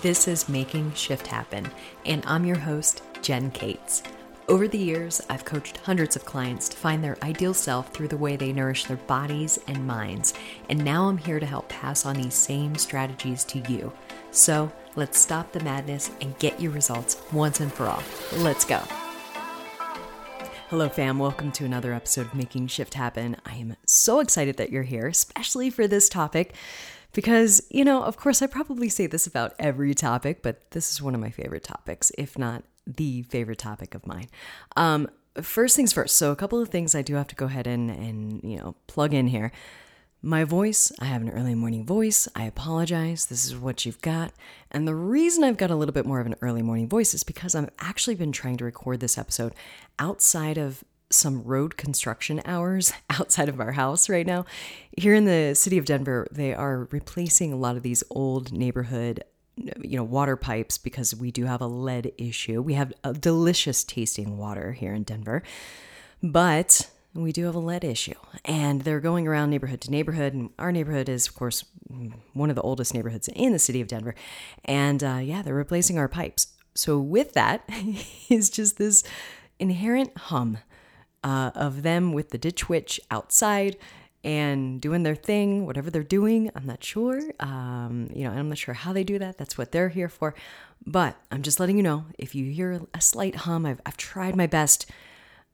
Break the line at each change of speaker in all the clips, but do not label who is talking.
This is Making Shift Happen, and I'm your host, Jen Cates. Over the years, I've coached hundreds of clients to find their ideal self through the way they nourish their bodies and minds, and now I'm here to help pass on these same strategies to you. So let's stop the madness and get your results once and for all. Let's go. Hello, fam. Welcome to another episode of Making Shift Happen. I am so excited that you're here, especially for this topic. Because, you know, of course, I probably say this about every topic, but this is one of my favorite topics, if not the favorite topic of mine. Um, first things first. So, a couple of things I do have to go ahead and, and you know, plug in here. My voice, I have an early morning voice. I apologize. This is what you've got. And the reason I've got a little bit more of an early morning voice is because I've actually been trying to record this episode outside of some road construction hours outside of our house right now. Here in the city of Denver, they are replacing a lot of these old neighborhood you know water pipes because we do have a lead issue. We have a delicious tasting water here in Denver. But we do have a lead issue. And they're going around neighborhood to neighborhood. And our neighborhood is, of course, one of the oldest neighborhoods in the city of Denver. And uh, yeah, they're replacing our pipes. So, with that is just this inherent hum uh, of them with the ditch witch outside and doing their thing, whatever they're doing. I'm not sure. Um, you know, I'm not sure how they do that. That's what they're here for. But I'm just letting you know if you hear a slight hum, I've, I've tried my best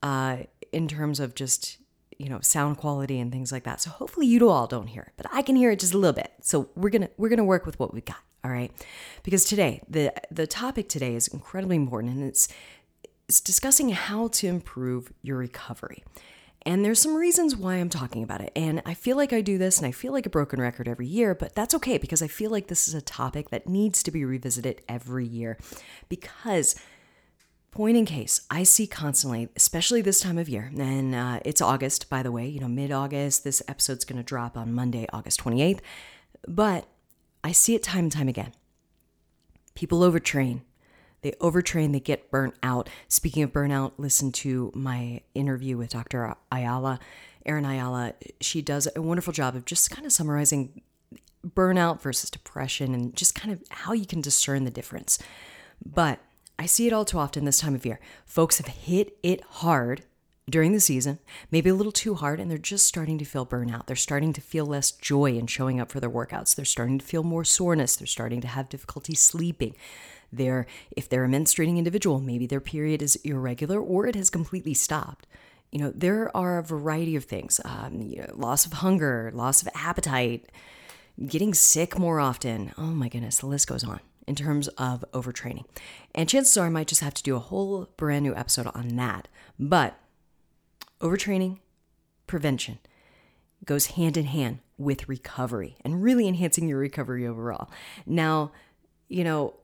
uh, in terms of just you know sound quality and things like that. So hopefully you all don't hear it, but I can hear it just a little bit. So we're gonna we're gonna work with what we got. All right, because today the the topic today is incredibly important, and it's it's discussing how to improve your recovery. And there's some reasons why I'm talking about it. And I feel like I do this and I feel like a broken record every year, but that's okay because I feel like this is a topic that needs to be revisited every year. Because, point in case, I see constantly, especially this time of year, and uh, it's August, by the way, you know, mid August, this episode's to drop on Monday, August 28th. But I see it time and time again. People overtrain, they overtrain, they get burnt out. Speaking of burnout, listen to my interview with Dr. Ayala, Erin Ayala. She does a wonderful job of just kind of summarizing burnout versus depression and just kind of how you can discern the difference. But I see it all too often this time of year. Folks have hit it hard during the season, maybe a little too hard, and they're just starting to feel burnout. They're starting to feel less joy in showing up for their workouts. They're starting to feel more soreness. They're starting to have difficulty sleeping. They're, if they're a menstruating individual, maybe their period is irregular or it has completely stopped. You know, there are a variety of things um, you know, loss of hunger, loss of appetite, getting sick more often. Oh my goodness, the list goes on in terms of overtraining. And chances are I might just have to do a whole brand new episode on that. But overtraining, prevention goes hand in hand with recovery and really enhancing your recovery overall. Now, you know,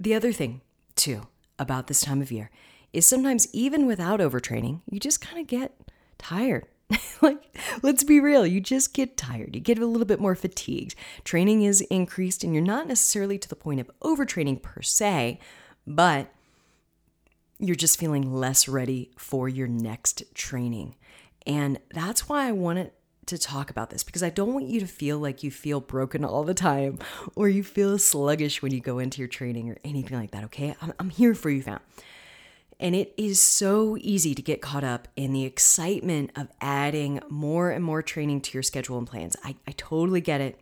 the other thing, too, about this time of year is sometimes even without overtraining, you just kind of get tired. like, let's be real, you just get tired. You get a little bit more fatigued. Training is increased, and you're not necessarily to the point of overtraining per se, but you're just feeling less ready for your next training. And that's why I want wanted to talk about this because I don't want you to feel like you feel broken all the time or you feel sluggish when you go into your training or anything like that, okay? I'm, I'm here for you, fam. And it is so easy to get caught up in the excitement of adding more and more training to your schedule and plans. I, I totally get it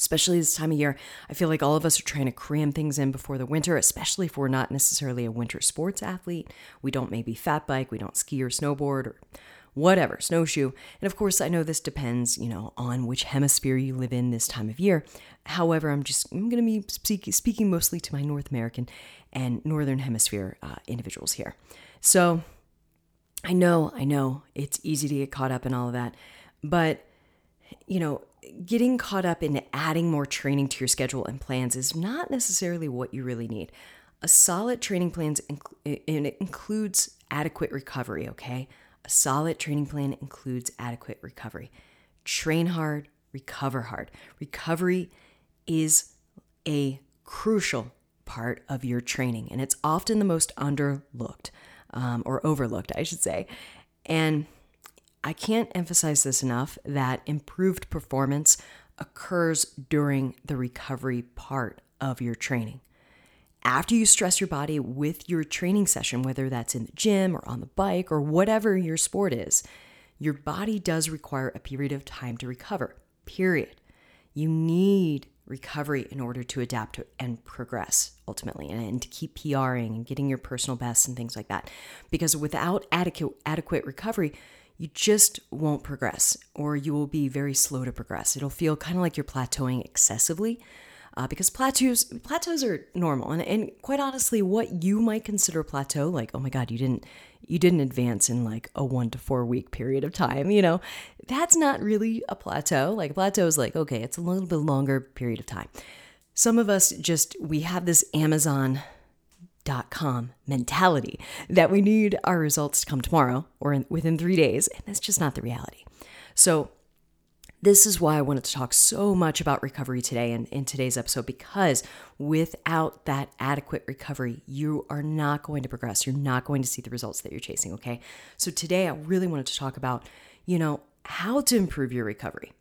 especially this time of year. I feel like all of us are trying to cram things in before the winter, especially if we're not necessarily a winter sports athlete. We don't maybe fat bike, we don't ski or snowboard or whatever, snowshoe. And of course, I know this depends, you know, on which hemisphere you live in this time of year. However, I'm just I'm going to be speak, speaking mostly to my North American and Northern Hemisphere uh, individuals here. So I know, I know it's easy to get caught up in all of that, but you know, getting caught up in adding more training to your schedule and plans is not necessarily what you really need. A solid training plan inc- includes adequate recovery, okay? A solid training plan includes adequate recovery. Train hard, recover hard. Recovery is a crucial part of your training, and it's often the most underlooked um, or overlooked, I should say. And I can't emphasize this enough that improved performance occurs during the recovery part of your training. After you stress your body with your training session, whether that's in the gym or on the bike or whatever your sport is, your body does require a period of time to recover, period. You need recovery in order to adapt and progress ultimately and, to keep PRing and getting your personal best and things like that. Because without adequate, adequate recovery, you just won't progress or you will be very slow to progress. It'll feel kind of like you're plateauing excessively uh, because plateaus plateaus are normal. And, and quite honestly what you might consider a plateau like oh my god you didn't you didn't advance in like a one to four week period of time you know that's not really a plateau. Like plateau is like okay it's a little bit longer period of time. Some of us just we have this amazon dot com mentality that we need our results to come tomorrow or in, within three days and that's just not the reality. So this is why I wanted to talk so much about recovery today and in today's episode because without that adequate recovery, you are not going to progress. You're not going to see the results that you're chasing, okay? So today I really wanted to talk about, you know, how to improve your recovery.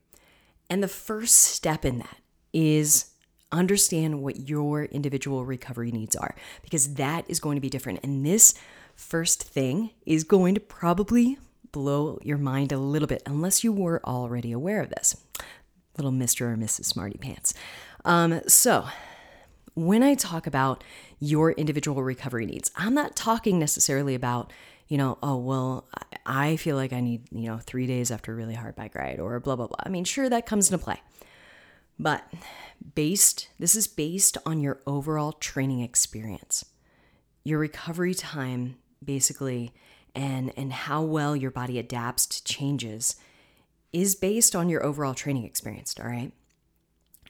And the first step in that is understand what your individual recovery needs are because that is going to be different. And this first thing is going to probably blow your mind a little bit, unless you were already aware of this. Little Mr. or Mrs. Smarty Pants. Um, so, when I talk about your individual recovery needs, I'm not talking necessarily about, you know, oh, well, I feel like I need, you know, three days after a really hard bike ride or blah, blah, blah. I mean, sure, that comes into play. But based, this is based on your overall training experience. Your recovery time basically and and how well your body adapts to changes is based on your overall training experience, all right?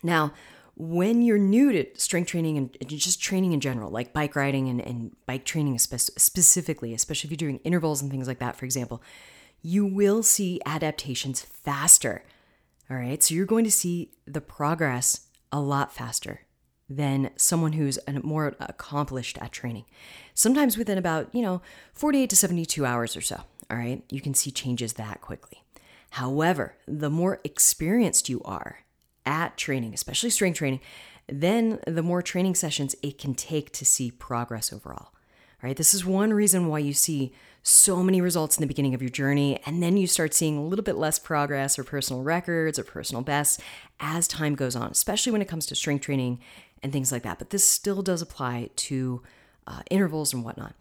Now, when you're new to strength training and just training in general, like bike riding and, and bike training specifically, especially if you're doing intervals and things like that, for example, you will see adaptations faster. All right. So you're going to see the progress a lot faster than someone who's more accomplished at training. Sometimes within about, you know, 48 to 72 hours or so, all right, you can see changes that quickly. However, the more experienced you are at training, especially strength training, then the more training sessions it can take to see progress overall. All right, this is one reason why you see so many results in the beginning of your journey, and then you start seeing a little bit less progress or personal records or personal bests as time goes on, especially when it comes to strength training and things like that. But this still does apply to uh, intervals and whatnot.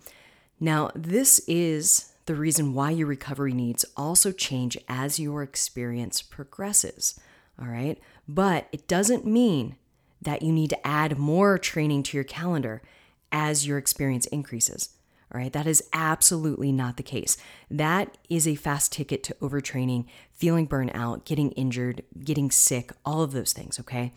Now, this is the reason why your recovery needs also change as your experience progresses. All right. But it doesn't mean that you need to add more training to your calendar as your experience increases. All right, that is absolutely not the case. That is a fast ticket to overtraining, feeling burnout, getting injured, getting sick, all of those things, okay?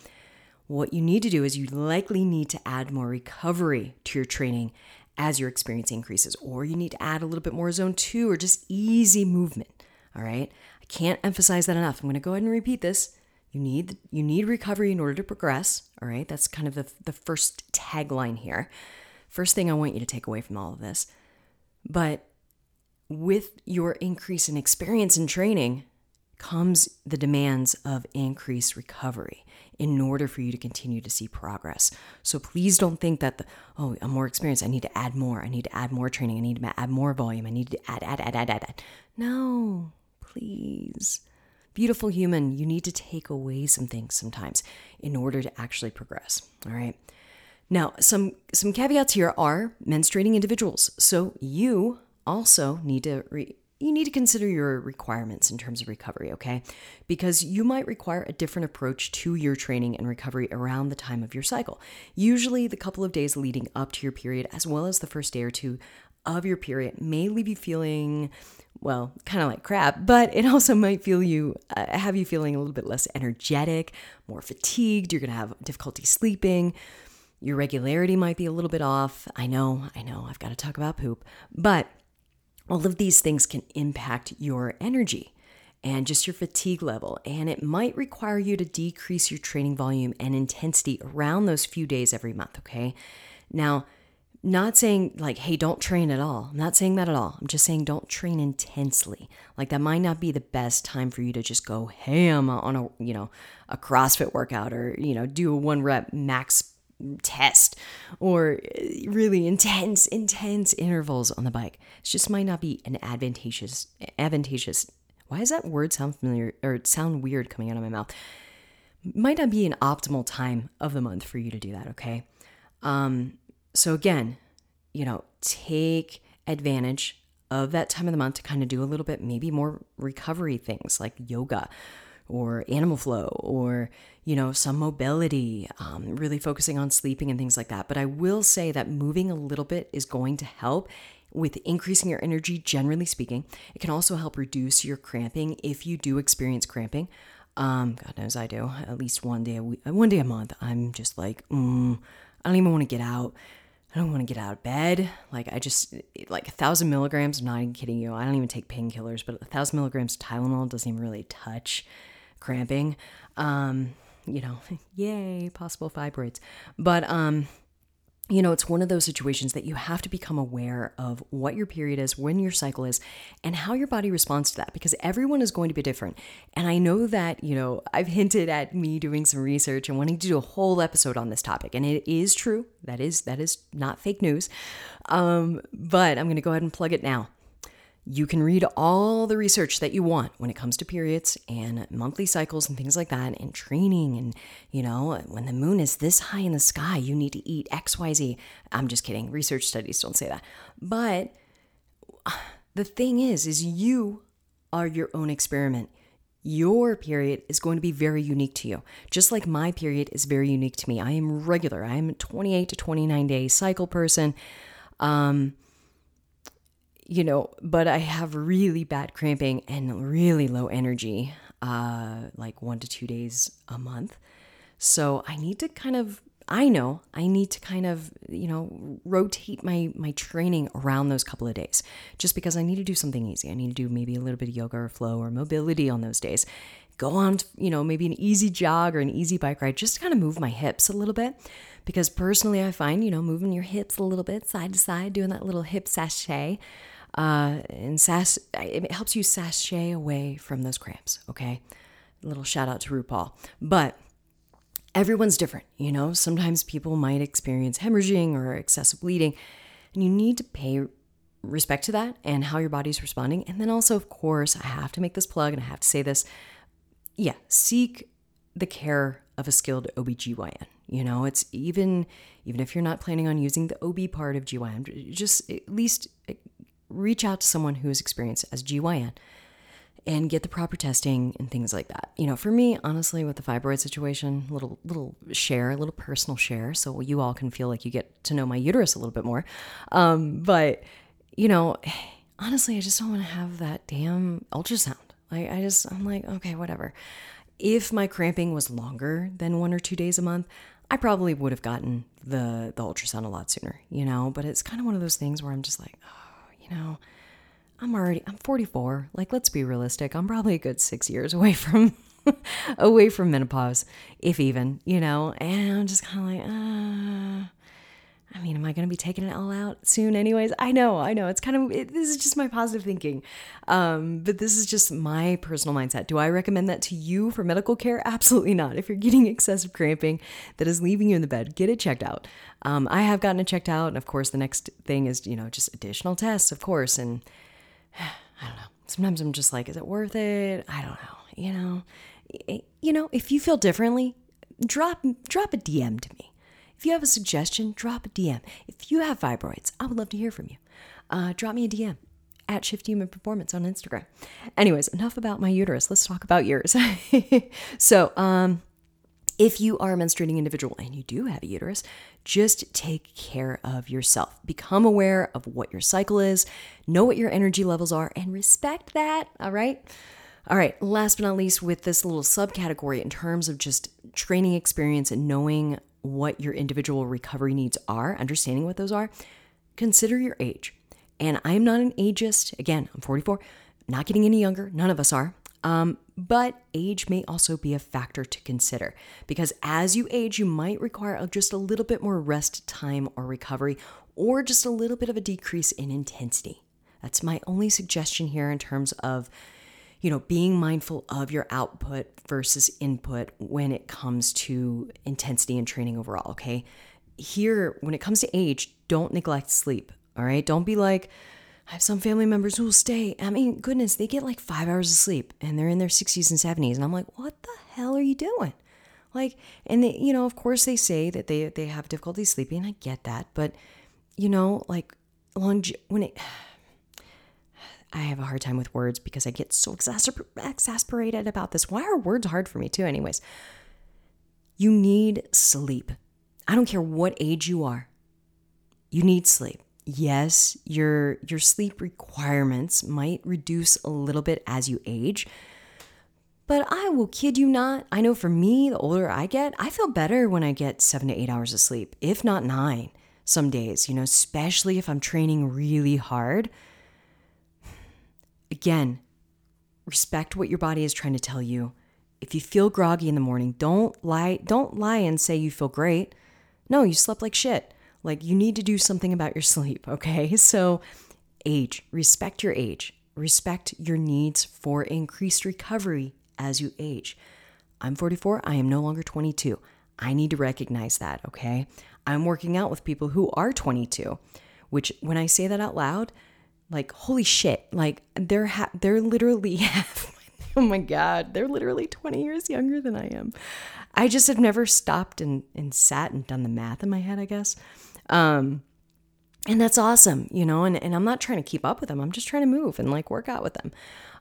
What you need to do is you likely need to add more recovery to your training as your experience increases, or you need to add a little bit more zone two or just easy movement. All right. I can't emphasize that enough. I'm going to go ahead and repeat this. You need you need recovery in order to progress. All right. That's kind of the, the first tagline here. First thing I want you to take away from all of this. But with your increase in experience and training, comes the demands of increased recovery in order for you to continue to see progress. So please don't think that the, oh, I'm more experienced. I need to add more. I need to add more training. I need to add more volume. I need to add, add, add, add, add. add. No, please. Beautiful human, you need to take away some things sometimes in order to actually progress. All right. Now, some some caveats here are menstruating individuals. So you also need to re- you need to consider your requirements in terms of recovery, okay? Because you might require a different approach to your training and recovery around the time of your cycle. Usually, the couple of days leading up to your period, as well as the first day or two of your period, may leave you feeling, well, kind of like crap, but it also might feel you, uh, have you feeling a little bit less energetic, more fatigued. You're gonna have difficulty sleeping. Your regularity might be a little bit off. I know, I know, I've got to talk about poop, but all of these things can impact your energy and just your fatigue level. And it might require you to decrease your training volume and intensity around those few days every month, okay? Now, not saying like, hey, don't train at all. I'm not saying that at all. I'm just saying don't train intensely. Like that might not be the best time for you to just go ham on a, you know, a CrossFit workout or, you know, do a one rep max test or really intense, intense intervals on the bike. It just might not be an advantageous, advantageous. Why does that word sound familiar or sound weird coming out of my mouth? Might not be an optimal time of the month for you to do that, okay? Um, so again, you know, take advantage of that time of the month to kind of do a little bit, maybe more recovery things like yoga or animal flow or, you know, some mobility, um, really focusing on sleeping and things like that. But I will say that moving a little bit is going to help with increasing your energy, generally speaking. It can also help reduce your cramping if you do experience cramping. Um, God knows I do. At least one day a week, one day a month, I'm just like, mm, I don't even want to get out. I don't want to get out of bed. Like I just like a thousand milligrams. I'm not even kidding you. I don't even take painkillers, but a thousand milligrams of Tylenol doesn't even really touch cramping. Um, you know, yay, possible fibroids. But um, you know, it's one of those situations that you have to become aware of what your period is, when your cycle is, and how your body responds to that because everyone is going to be different. And I know that, you know, I've hinted at me doing some research and wanting to do a whole episode on this topic. And it is true. That is that is not fake news. Um, but I'm going to go ahead and plug it now. You can read all the research that you want when it comes to periods and monthly cycles and things like that, and training. And, you know, when the moon is this high in the sky, you need to eat XYZ. I'm just kidding. Research studies don't say that. But the thing is, is you are your own experiment. Your period is going to be very unique to you. Just like my period is very unique to me. I am regular. I am a 28 to 29 day cycle person. Um, you know, but I have really bad cramping and really low energy, uh, like one to two days a month. So I need to kind of, I know I need to kind of, you know, rotate my my training around those couple of days, just because I need to do something easy. I need to do maybe a little bit of yoga or flow or mobility on those days. Go on, to, you know, maybe an easy jog or an easy bike ride, just to kind of move my hips a little bit. Because personally, I find, you know, moving your hips a little bit side to side, doing that little hip sashay uh, and sas- it helps you sashay away from those cramps. Okay, a little shout out to RuPaul, but everyone's different. You know, sometimes people might experience hemorrhaging or excessive bleeding, and you need to pay respect to that and how your body's responding. And then also, of course, I have to make this plug and I have to say this. Yeah, seek the care of a skilled OBGYN. You know, it's even even if you're not planning on using the OB part of GYN, just at least reach out to someone who is experienced as GYN and get the proper testing and things like that. You know, for me, honestly, with the fibroid situation, a little little share, a little personal share, so you all can feel like you get to know my uterus a little bit more. Um, but you know, honestly, I just don't want to have that damn ultrasound. Like, I just, I'm like, okay, whatever. If my cramping was longer than one or two days a month, I probably would have gotten the the ultrasound a lot sooner. You know, but it's kind of one of those things where I'm just like. Oh, know, I'm already I'm 44. Like let's be realistic. I'm probably a good 6 years away from away from menopause, if even, you know. And I'm just kind of like, uh I mean, am I going to be taking it all out soon, anyways? I know, I know. It's kind of, it, this is just my positive thinking. Um, but this is just my personal mindset. Do I recommend that to you for medical care? Absolutely not. If you're getting excessive cramping that is leaving you in the bed, get it checked out. Um, I have gotten it checked out. And of course, the next thing is, you know, just additional tests, of course. And I don't know. Sometimes I'm just like, is it worth it? I don't know. You know, you know, if you feel differently, drop drop a DM to me if you have a suggestion, drop a DM. If you have fibroids, I would love to hear from you. Uh, drop me a DM at Shift Human Performance on Instagram. Anyways, enough about my uterus. Let's talk about yours. so, um, if you are a menstruating individual and you do have a uterus, just take care of yourself. Become aware of what your cycle is, know what your energy levels are, and respect that. All right. All right. Last but not least, with this little subcategory in terms of just training experience and knowing what your individual recovery needs are, understanding what those are, consider your age. And I am not an ageist. Again, I'm 44, not getting any younger. None of us are. Um, but age may also be a factor to consider because as you age, you might require just a little bit more rest time or recovery, or just a little bit of a decrease in intensity. That's my only suggestion here in terms of you know, being mindful of your output versus input when it comes to intensity and training overall, okay? Here, when it comes to age, don't neglect sleep, all right? Don't be like, I have some family members who will stay. I mean, goodness, they get like five hours of sleep and they're in their 60s and 70s. And I'm like, what the hell are you doing? Like, and they, you know, of course they say that they, they have difficulty sleeping. I get that. But, you know, like, long, when it, I have a hard time with words because I get so exasper- exasperated about this. Why are words hard for me too, anyways? You need sleep. I don't care what age you are. You need sleep. Yes, your your sleep requirements might reduce a little bit as you age. But I will kid you not. I know for me, the older I get, I feel better when I get seven to eight hours of sleep, if not nine some days, you know, especially if I'm training really hard Again, respect what your body is trying to tell you. If you feel groggy in the morning, don't lie, don't lie and say you feel great. No, you slept like shit. Like you need to do something about your sleep, okay? So age, respect your age. Respect your needs for increased recovery as you age. I'm 44, I am no longer 22. I need to recognize that, okay? I'm working out with people who are 22, which when I say that out loud, like holy shit like they're ha- they're literally oh my god they're literally 20 years younger than i am. I just have never stopped and, and sat and done the math in my head i guess. Um and that's awesome you know and, and i'm not trying to keep up with them. I'm just trying to move and like work out with them.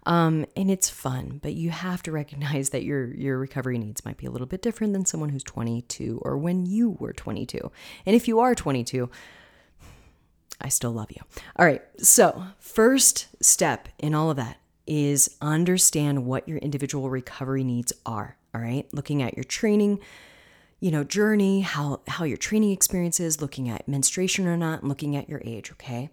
Um, and it's fun but you have to recognize that your your recovery needs might be a little bit different than someone who's 22 or when you were 22 and if you are 22 I still love you. All right. So, first step in all of that is understand what your individual recovery needs are. All right. Looking at your training, you know, journey, how, how your training experience is, looking at menstruation or not, and looking at your age. Okay.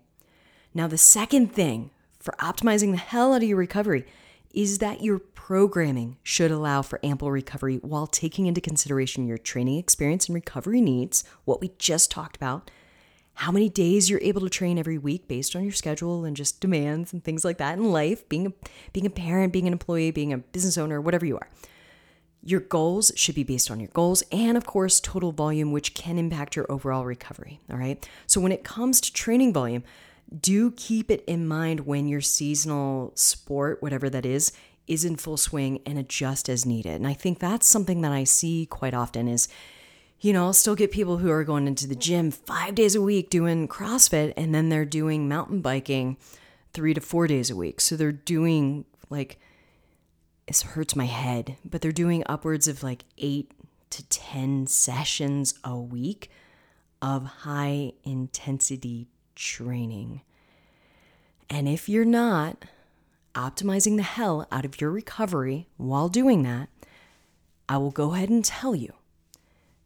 Now, the second thing for optimizing the hell out of your recovery is that your programming should allow for ample recovery while taking into consideration your training experience and recovery needs, what we just talked about, how many days you're able to train every week based on your schedule and just demands and things like that in life, being a, being a parent, being an employee, being a business owner, whatever you are. Your goals should be based on your goals and, of course, total volume, which can impact your overall recovery. All right. So, when it comes to training volume, do keep it in mind when your seasonal sport, whatever that is, is in full swing and adjust as needed. And I think that's something that I see quite often is you know, I'll still get people who are going into the gym five days a week doing CrossFit and then they're doing mountain biking three to four days a week. So they're doing like, it hurts my head, but they're doing upwards of like eight to 10 sessions a week of high intensity training. And if you're not optimizing the hell out of your recovery while doing that, I will go ahead and tell you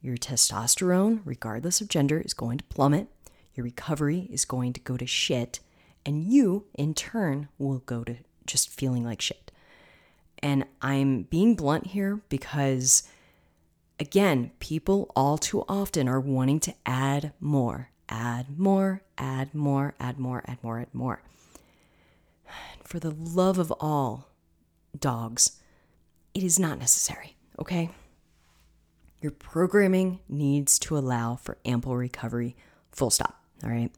your testosterone, regardless of gender, is going to plummet. Your recovery is going to go to shit. And you, in turn, will go to just feeling like shit. And I'm being blunt here because, again, people all too often are wanting to add more, add more, add more, add more, add more, add more. For the love of all dogs, it is not necessary, okay? Your programming needs to allow for ample recovery, full stop. All right.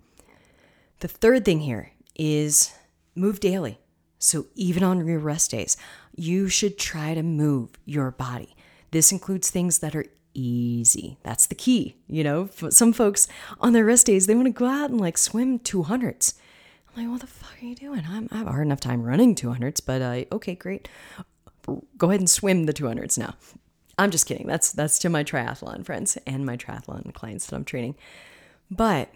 The third thing here is move daily. So, even on your rest days, you should try to move your body. This includes things that are easy. That's the key. You know, some folks on their rest days, they want to go out and like swim 200s. I'm like, what the fuck are you doing? I'm, I have a hard enough time running 200s, but uh, okay, great. Go ahead and swim the 200s now. I'm just kidding. That's that's to my triathlon friends and my triathlon clients that I'm training. But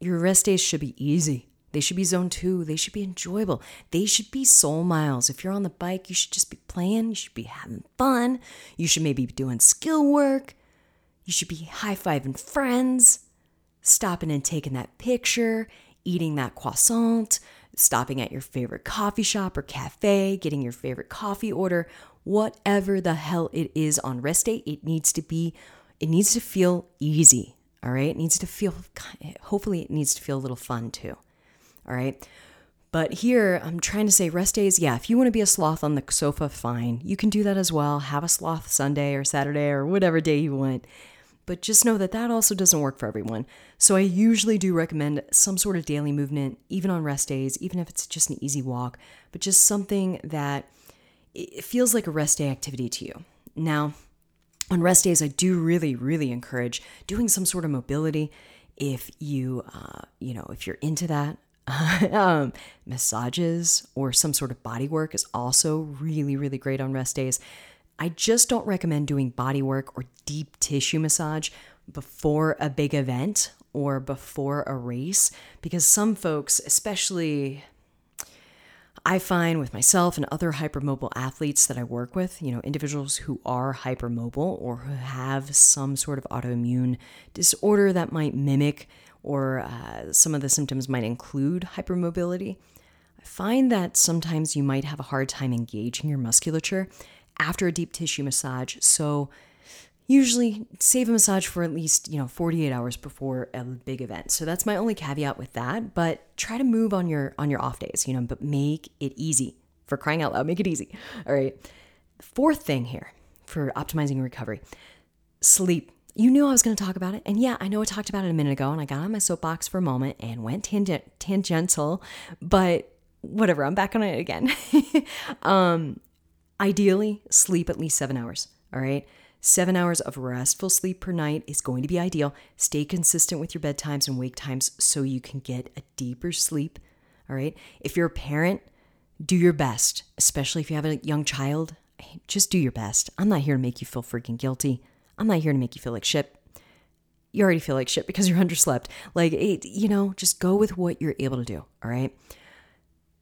your rest days should be easy. They should be zone two. They should be enjoyable. They should be soul miles. If you're on the bike, you should just be playing. You should be having fun. You should maybe be doing skill work. You should be high fiving friends, stopping and taking that picture, eating that croissant, stopping at your favorite coffee shop or cafe, getting your favorite coffee order, whatever the hell it is on rest day, it needs to be, it needs to feel easy. All right. It needs to feel, hopefully, it needs to feel a little fun too. All right. But here, I'm trying to say rest days, yeah, if you want to be a sloth on the sofa, fine. You can do that as well. Have a sloth Sunday or Saturday or whatever day you want. But just know that that also doesn't work for everyone. So I usually do recommend some sort of daily movement, even on rest days, even if it's just an easy walk, but just something that it feels like a rest day activity to you. Now, on rest days, I do really, really encourage doing some sort of mobility. If you, uh, you know, if you're into that, um, massages or some sort of body work is also really, really great on rest days. I just don't recommend doing body work or deep tissue massage before a big event or before a race because some folks, especially I find with myself and other hypermobile athletes that I work with, you know, individuals who are hypermobile or who have some sort of autoimmune disorder that might mimic or uh, some of the symptoms might include hypermobility. I find that sometimes you might have a hard time engaging your musculature after a deep tissue massage. So, usually save a massage for at least you know 48 hours before a big event so that's my only caveat with that but try to move on your on your off days you know but make it easy for crying out loud make it easy all right fourth thing here for optimizing recovery sleep you knew I was going to talk about it. And yeah, I know I talked about it a minute ago and I got on my soapbox for a moment and went tangent, tangential, but whatever, I'm back on it again. um, ideally, sleep at least seven hours. All right. Seven hours of restful sleep per night is going to be ideal. Stay consistent with your bedtimes and wake times so you can get a deeper sleep. All right. If you're a parent, do your best, especially if you have a young child. Just do your best. I'm not here to make you feel freaking guilty. I'm not here to make you feel like shit. You already feel like shit because you're underslept. Like, you know, just go with what you're able to do. All right.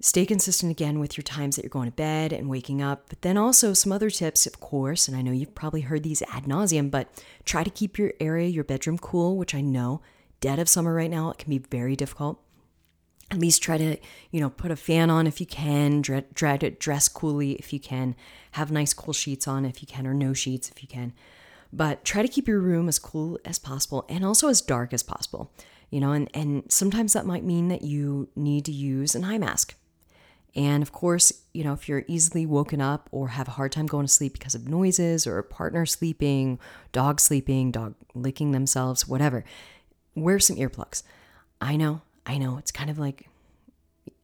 Stay consistent again with your times that you're going to bed and waking up, but then also some other tips, of course, and I know you've probably heard these ad nauseum, but try to keep your area, your bedroom cool, which I know dead of summer right now, it can be very difficult. At least try to, you know, put a fan on if you can, try to dress coolly if you can, have nice cool sheets on if you can, or no sheets if you can. But try to keep your room as cool as possible and also as dark as possible. You know, and, and sometimes that might mean that you need to use an eye mask and of course, you know, if you're easily woken up or have a hard time going to sleep because of noises or a partner sleeping, dog sleeping, dog licking themselves, whatever, wear some earplugs. I know, I know, it's kind of like,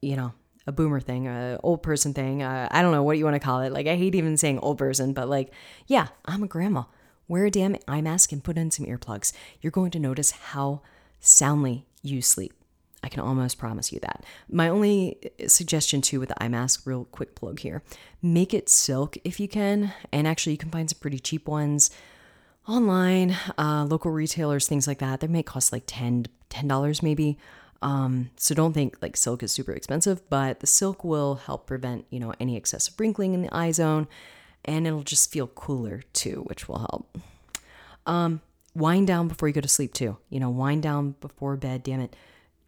you know, a boomer thing, a old person thing. Uh, I don't know what you want to call it. Like, I hate even saying old person, but like, yeah, I'm a grandma. Wear a damn eye mask and put in some earplugs. You're going to notice how soundly you sleep. I can almost promise you that. My only uh, suggestion too with the eye mask, real quick plug here, make it silk if you can. And actually, you can find some pretty cheap ones online, uh, local retailers, things like that. They may cost like 10 $10 maybe. Um, so don't think like silk is super expensive, but the silk will help prevent, you know, any excessive wrinkling in the eye zone and it'll just feel cooler too, which will help. Um, wind down before you go to sleep too. You know, wind down before bed, damn it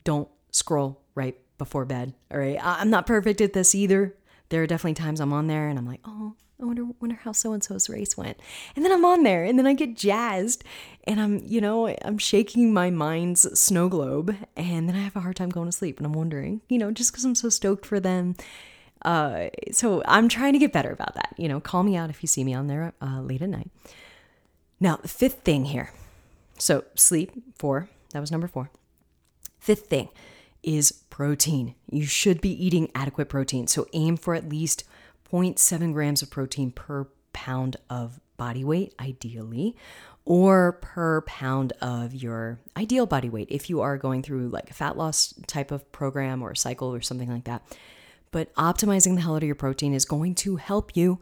don't scroll right before bed. All right. I'm not perfect at this either. There are definitely times I'm on there and I'm like, oh, I wonder, wonder how so and so's race went. And then I'm on there and then I get jazzed and I'm, you know, I'm shaking my mind's snow globe and then I have a hard time going to sleep and I'm wondering, you know, just because I'm so stoked for them. Uh, so I'm trying to get better about that. You know, call me out if you see me on there uh, late at night. Now, the fifth thing here. So sleep, four. That was number four. Fifth thing is protein. You should be eating adequate protein. So aim for at least 0.7 grams of protein per pound of body weight, ideally, or per pound of your ideal body weight if you are going through like a fat loss type of program or cycle or something like that. But optimizing the hell out of your protein is going to help you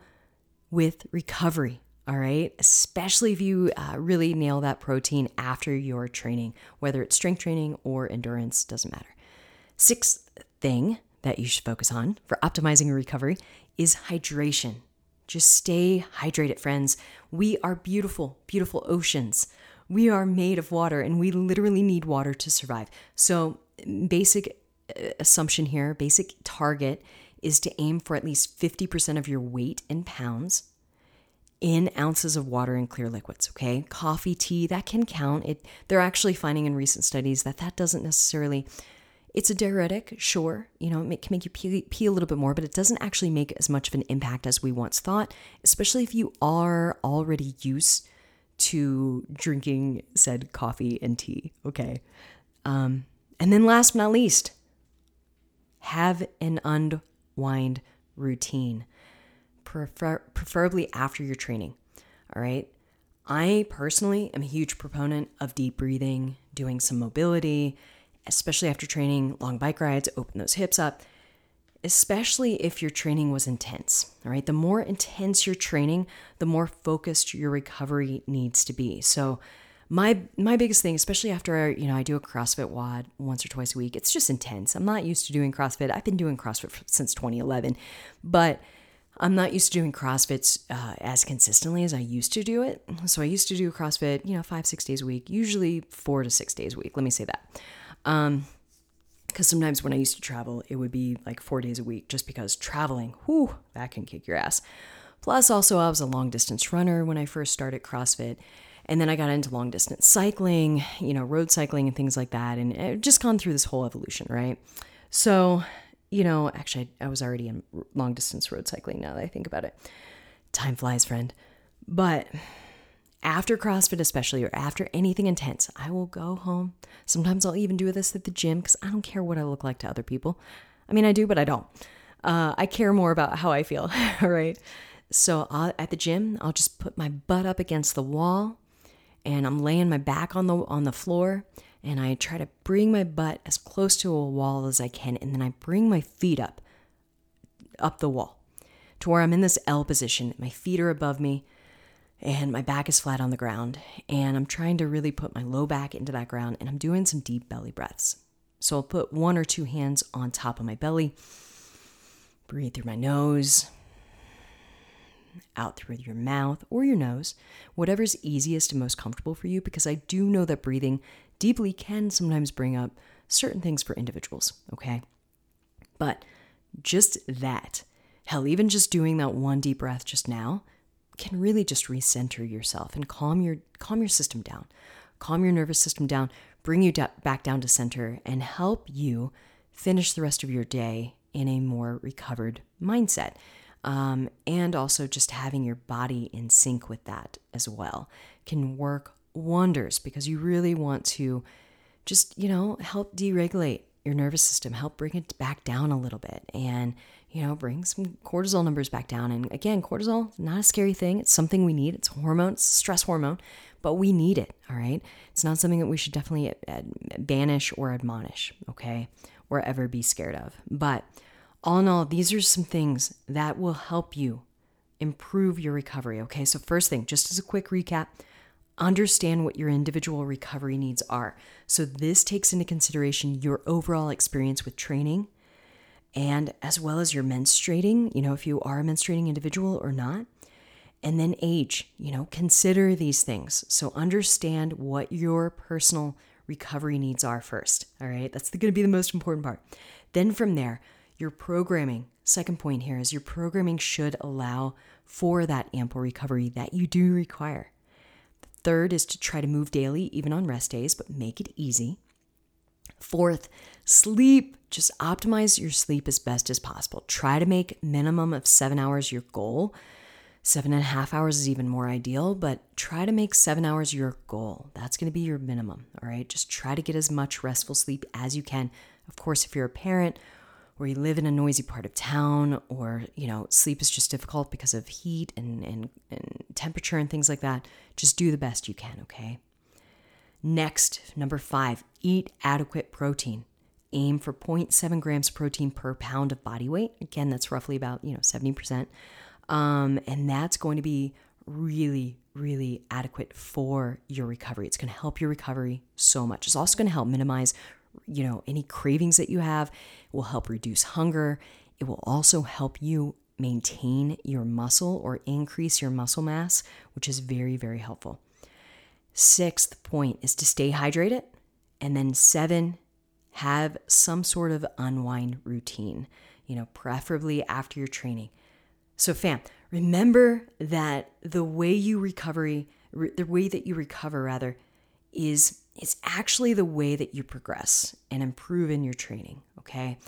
with recovery all right? Especially if you uh, really nail that protein after your training, whether it's strength training or endurance, doesn't matter. Sixth thing that you should focus on for optimizing your recovery is hydration. Just stay hydrated, friends. We are beautiful, beautiful oceans. We are made of water and we literally need water to survive. So, basic uh, assumption here, basic target is to aim for at least 50% of your weight in pounds in ounces of water and clear liquids, okay? Coffee, tea, that can count. It they're actually finding in recent studies that that doesn't necessarily it's a diuretic, sure, you know, it can make you pee, pee a little bit more, but it doesn't actually make as much of an impact as we once thought, especially if you are already used to drinking said coffee and tea, okay? Um, and then last but not least, have an unwind routine prefer- preferably after your training. All right. I personally am a huge proponent of deep breathing, doing some mobility, especially after training, long bike rides, open those hips up, especially if your training was intense. All right. The more intense your training, the more focused your recovery needs to be. So, my my biggest thing, especially after you know I do a CrossFit WOD once or twice a week, it's just intense. I'm not used to doing CrossFit. I've been doing CrossFit since 2011, but I'm not used to doing CrossFits uh, as consistently as I used to do it. So I used to do CrossFit, you know, five, six days a week, usually four to six days a week. Let me say that. Um, because sometimes when I used to travel, it would be like four days a week just because traveling, whew, that can kick your ass. Plus, also, I was a long distance runner when I first started CrossFit. And then I got into long distance cycling, you know, road cycling and things like that. And it just gone through this whole evolution, right? So you know, actually, I, was already in long distance road cycling now that I think about it. Time flies, friend. But after CrossFit, especially, or after anything intense, I will go home. Sometimes I'll even do this at the gym because I don't care what I look like to other people. I mean, I do, but I don't. Uh, I care more about how I feel, right? So I'll, at the gym, I'll just put my butt up against the wall, and I'm laying my back on the on the floor, and I try to bring my butt as close to a wall as I can, and then I bring my feet up, up the wall, to where I'm in this L position. My feet are above me, and my back is flat on the ground, and I'm trying to really put my low back into that ground, and I'm doing some deep belly breaths. So I'll put one or two hands on top of my belly, breathe through my nose, out through your mouth or your nose, whatever's easiest and most comfortable for you, because I do know that breathing deeply can sometimes bring up certain things for individuals, okay? But just that, hell, even just doing that one deep breath just now can really just recenter yourself and calm your calm your system down. Calm your nervous system down, bring you da- back down to center and help you finish the rest of your day in a more recovered mindset. Um, and also just having your body in sync with that as well can work wonders because you really want to just, you know, help deregulate your nervous system, help bring it back down a little bit and, you know, bring some cortisol numbers back down. And again, cortisol, not a scary thing. It's something we need. It's hormone, it's stress hormone, but we need it. All right. It's not something that we should definitely banish or admonish, okay, or ever be scared of. But all in all, these are some things that will help you improve your recovery. Okay. So, first thing, just as a quick recap, understand what your individual recovery needs are. So, this takes into consideration your overall experience with training and as well as your menstruating, you know, if you are a menstruating individual or not. And then age, you know, consider these things. So, understand what your personal recovery needs are first. All right. That's going to be the most important part. Then, from there, your programming, second point here is your programming should allow for that ample recovery that you do require. Third is to try to move daily, even on rest days, but make it easy. Fourth, sleep. Just optimize your sleep as best as possible. Try to make minimum of seven hours your goal. Seven and a half hours is even more ideal, but try to make seven hours your goal. That's going to be your minimum. All right. Just try to get as much restful sleep as you can. Of course, if you're a parent or you live in a noisy part of town or you know sleep is just difficult because of heat and, and, and temperature and things like that just do the best you can okay? Next number five eat adequate protein. Aim for 0.7 grams protein per pound of body weight. Again that's roughly about you know 70% um, and that's going to be really really adequate for your recovery. It's going to help your recovery so much. It's also going to help minimize you know, any cravings that you have. It will help reduce hunger. It will also help you maintain your muscle or increase your muscle mass, which is very, very helpful. Sixth point is to stay hydrated. And then seven, have some sort of unwind routine, you know, preferably after your training. So, fam, remember that the way you recovery, re- the way that you recover rather, is is actually the way that you progress and improve in your training. Okay,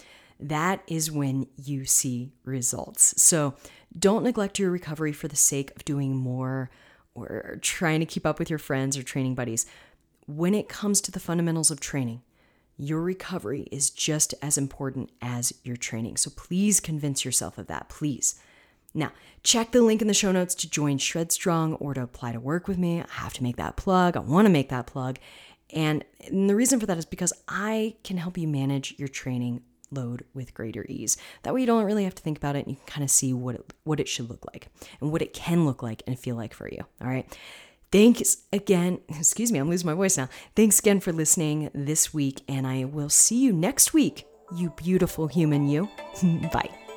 that is when you see results. So, don't neglect your recovery for the sake of doing more or trying to keep up with your friends or training buddies. When it comes to the fundamentals of training, your recovery is just as important as your training. So please convince yourself of that, please. Now, check the link in the show notes to join Shred Strong or to apply to work with me. I have to make that plug. I want to make that plug. And, and the reason for that is because I can help you manage your training load with greater ease. That way you don't really have to think about it and you can kind of see what it, what it should look like and what it can look like and feel like for you. All right. Thanks again. Excuse me, I'm losing my voice now. Thanks again for listening this week, and I will see you next week, you beautiful human, you. Bye.